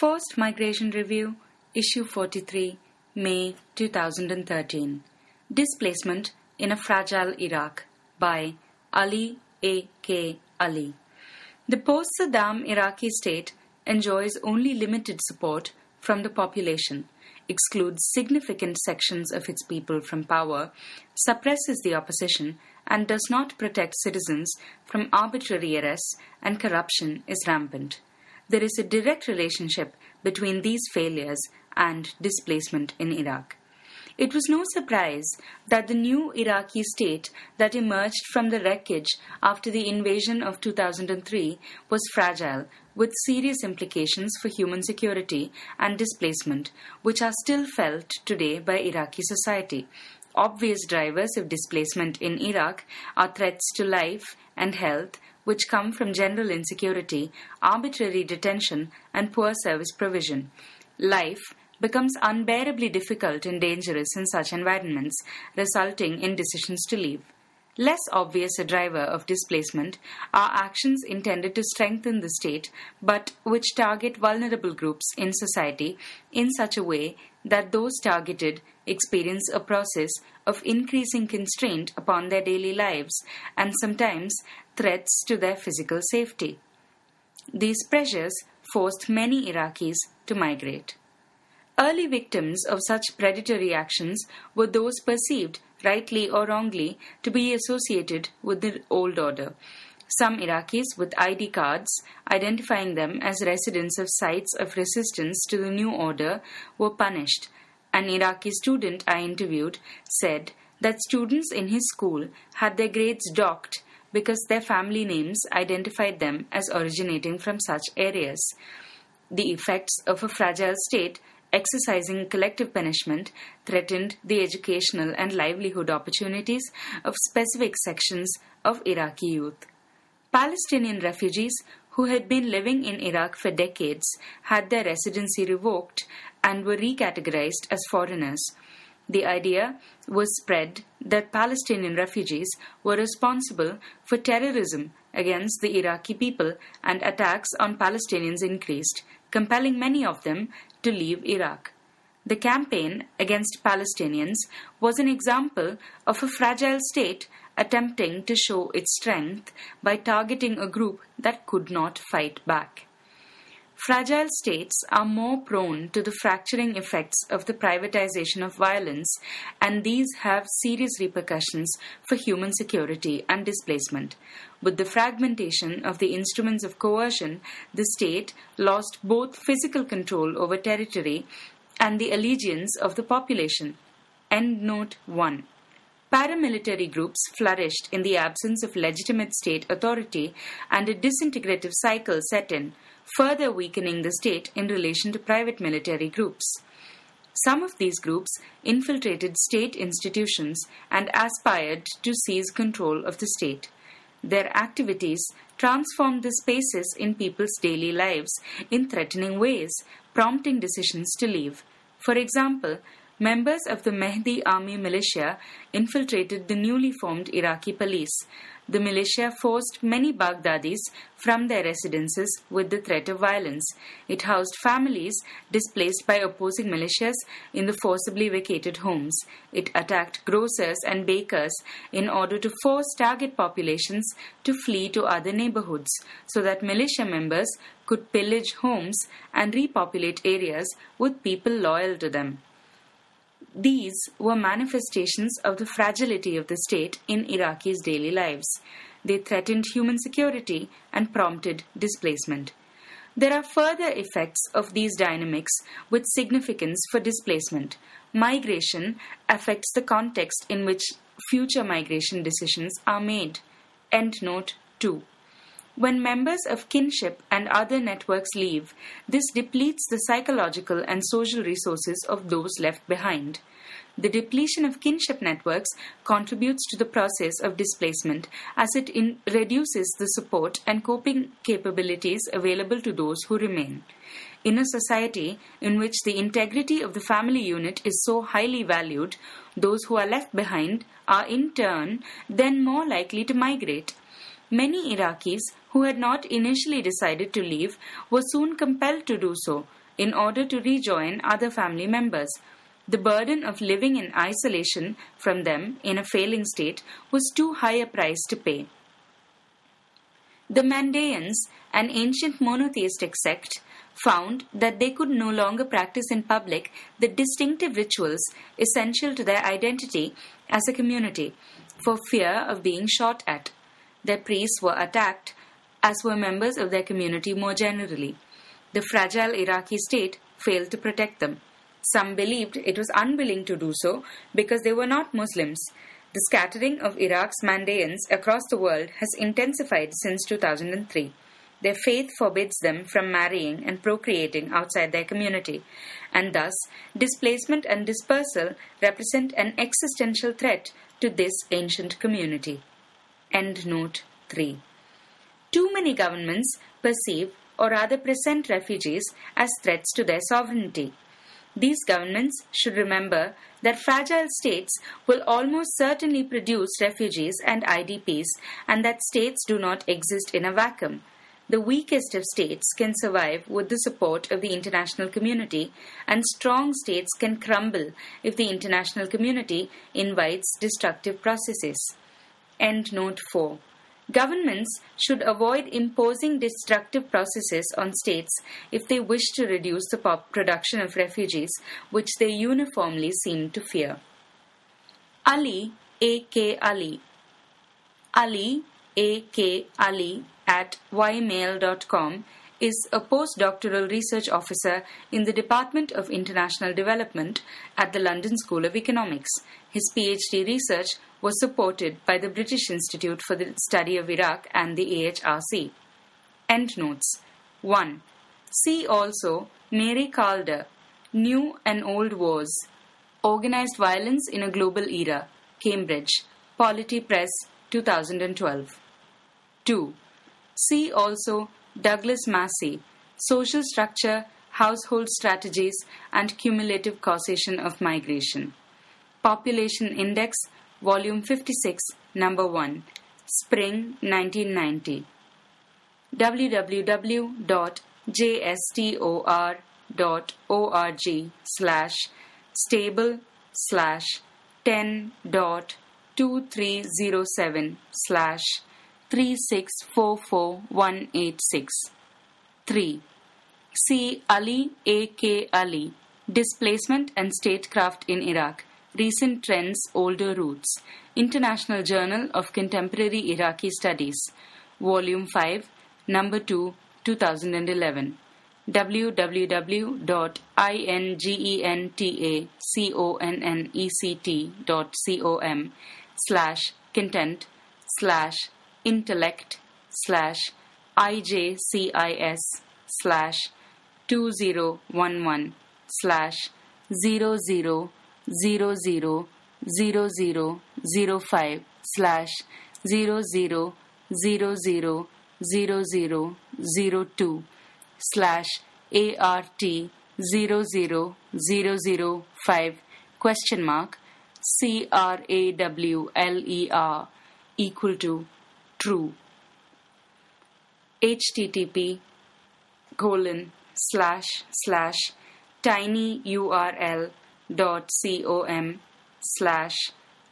Forced Migration Review, Issue 43, May 2013. Displacement in a Fragile Iraq by Ali A. K. Ali. The post Saddam Iraqi state enjoys only limited support from the population, excludes significant sections of its people from power, suppresses the opposition, and does not protect citizens from arbitrary arrests, and corruption is rampant. There is a direct relationship between these failures and displacement in Iraq. It was no surprise that the new Iraqi state that emerged from the wreckage after the invasion of 2003 was fragile, with serious implications for human security and displacement, which are still felt today by Iraqi society. Obvious drivers of displacement in Iraq are threats to life and health, which come from general insecurity, arbitrary detention, and poor service provision. Life becomes unbearably difficult and dangerous in such environments, resulting in decisions to leave. Less obvious a driver of displacement are actions intended to strengthen the state, but which target vulnerable groups in society in such a way that those targeted experience a process of increasing constraint upon their daily lives and sometimes threats to their physical safety. These pressures forced many Iraqis to migrate. Early victims of such predatory actions were those perceived, rightly or wrongly, to be associated with the old order. Some Iraqis with ID cards identifying them as residents of sites of resistance to the new order were punished. An Iraqi student I interviewed said that students in his school had their grades docked because their family names identified them as originating from such areas. The effects of a fragile state exercising collective punishment threatened the educational and livelihood opportunities of specific sections of Iraqi youth. Palestinian refugees who had been living in Iraq for decades had their residency revoked and were recategorized as foreigners. The idea was spread that Palestinian refugees were responsible for terrorism against the Iraqi people and attacks on Palestinians increased, compelling many of them to leave Iraq. The campaign against Palestinians was an example of a fragile state attempting to show its strength by targeting a group that could not fight back. Fragile states are more prone to the fracturing effects of the privatization of violence, and these have serious repercussions for human security and displacement. With the fragmentation of the instruments of coercion, the state lost both physical control over territory and the allegiance of the population. End note 1. Paramilitary groups flourished in the absence of legitimate state authority, and a disintegrative cycle set in further weakening the state in relation to private military groups. Some of these groups infiltrated state institutions and aspired to seize control of the state. Their activities transformed the spaces in people's daily lives in threatening ways, prompting decisions to leave. For example, members of the Mehdi army militia infiltrated the newly formed Iraqi police the militia forced many Baghdadis from their residences with the threat of violence. It housed families displaced by opposing militias in the forcibly vacated homes. It attacked grocers and bakers in order to force target populations to flee to other neighborhoods so that militia members could pillage homes and repopulate areas with people loyal to them. These were manifestations of the fragility of the state in Iraqis' daily lives. They threatened human security and prompted displacement. There are further effects of these dynamics with significance for displacement. Migration affects the context in which future migration decisions are made. End note 2. When members of kinship and other networks leave, this depletes the psychological and social resources of those left behind. The depletion of kinship networks contributes to the process of displacement as it in- reduces the support and coping capabilities available to those who remain. In a society in which the integrity of the family unit is so highly valued, those who are left behind are in turn then more likely to migrate. Many Iraqis who had not initially decided to leave were soon compelled to do so in order to rejoin other family members. The burden of living in isolation from them in a failing state was too high a price to pay. The Mandaeans, an ancient monotheistic sect, found that they could no longer practice in public the distinctive rituals essential to their identity as a community for fear of being shot at. Their priests were attacked, as were members of their community more generally. The fragile Iraqi state failed to protect them. Some believed it was unwilling to do so because they were not Muslims. The scattering of Iraq's Mandaeans across the world has intensified since 2003. Their faith forbids them from marrying and procreating outside their community, and thus displacement and dispersal represent an existential threat to this ancient community. End note 3. Too many governments perceive or rather present refugees as threats to their sovereignty. These governments should remember that fragile states will almost certainly produce refugees and IDPs, and that states do not exist in a vacuum. The weakest of states can survive with the support of the international community, and strong states can crumble if the international community invites destructive processes. End note 4. Governments should avoid imposing destructive processes on states if they wish to reduce the production of refugees, which they uniformly seem to fear. Ali A.K. Ali Ali A.K. Ali at ymail.com is a postdoctoral research officer in the Department of International Development at the London School of Economics. His PhD research was supported by the British Institute for the Study of Iraq and the AHRC. Endnotes 1. See also Mary Kaldor, New and Old Wars, Organized Violence in a Global Era, Cambridge, Polity Press, 2012. 2. See also Douglas Massey, Social Structure, Household Strategies, and Cumulative Causation of Migration. Population Index, Volume 56, Number 1, Spring 1990. www.jstor.org slash stable slash 10.2307 slash 3644186. 3. See Ali A.K. Ali, Displacement and Statecraft in Iraq, Recent Trends, Older Roots, International Journal of Contemporary Iraqi Studies, Volume 5, Number 2, 2011 www.ingentaconnect.com slash content slash intellect slash ijcis slash 2011 slash 00000005 slash 00000002 slash art 00005 question mark c r a w l e r equal to true. http colon slash slash tinyurl dot com slash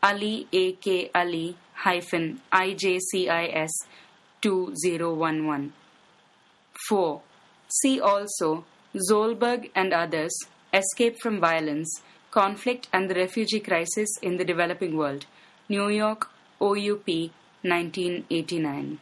ali ak ali hyphen ijcis 2011 4 see also Zolberg and others Escape from Violence Conflict and the Refugee Crisis in the Developing World New York OUP 1989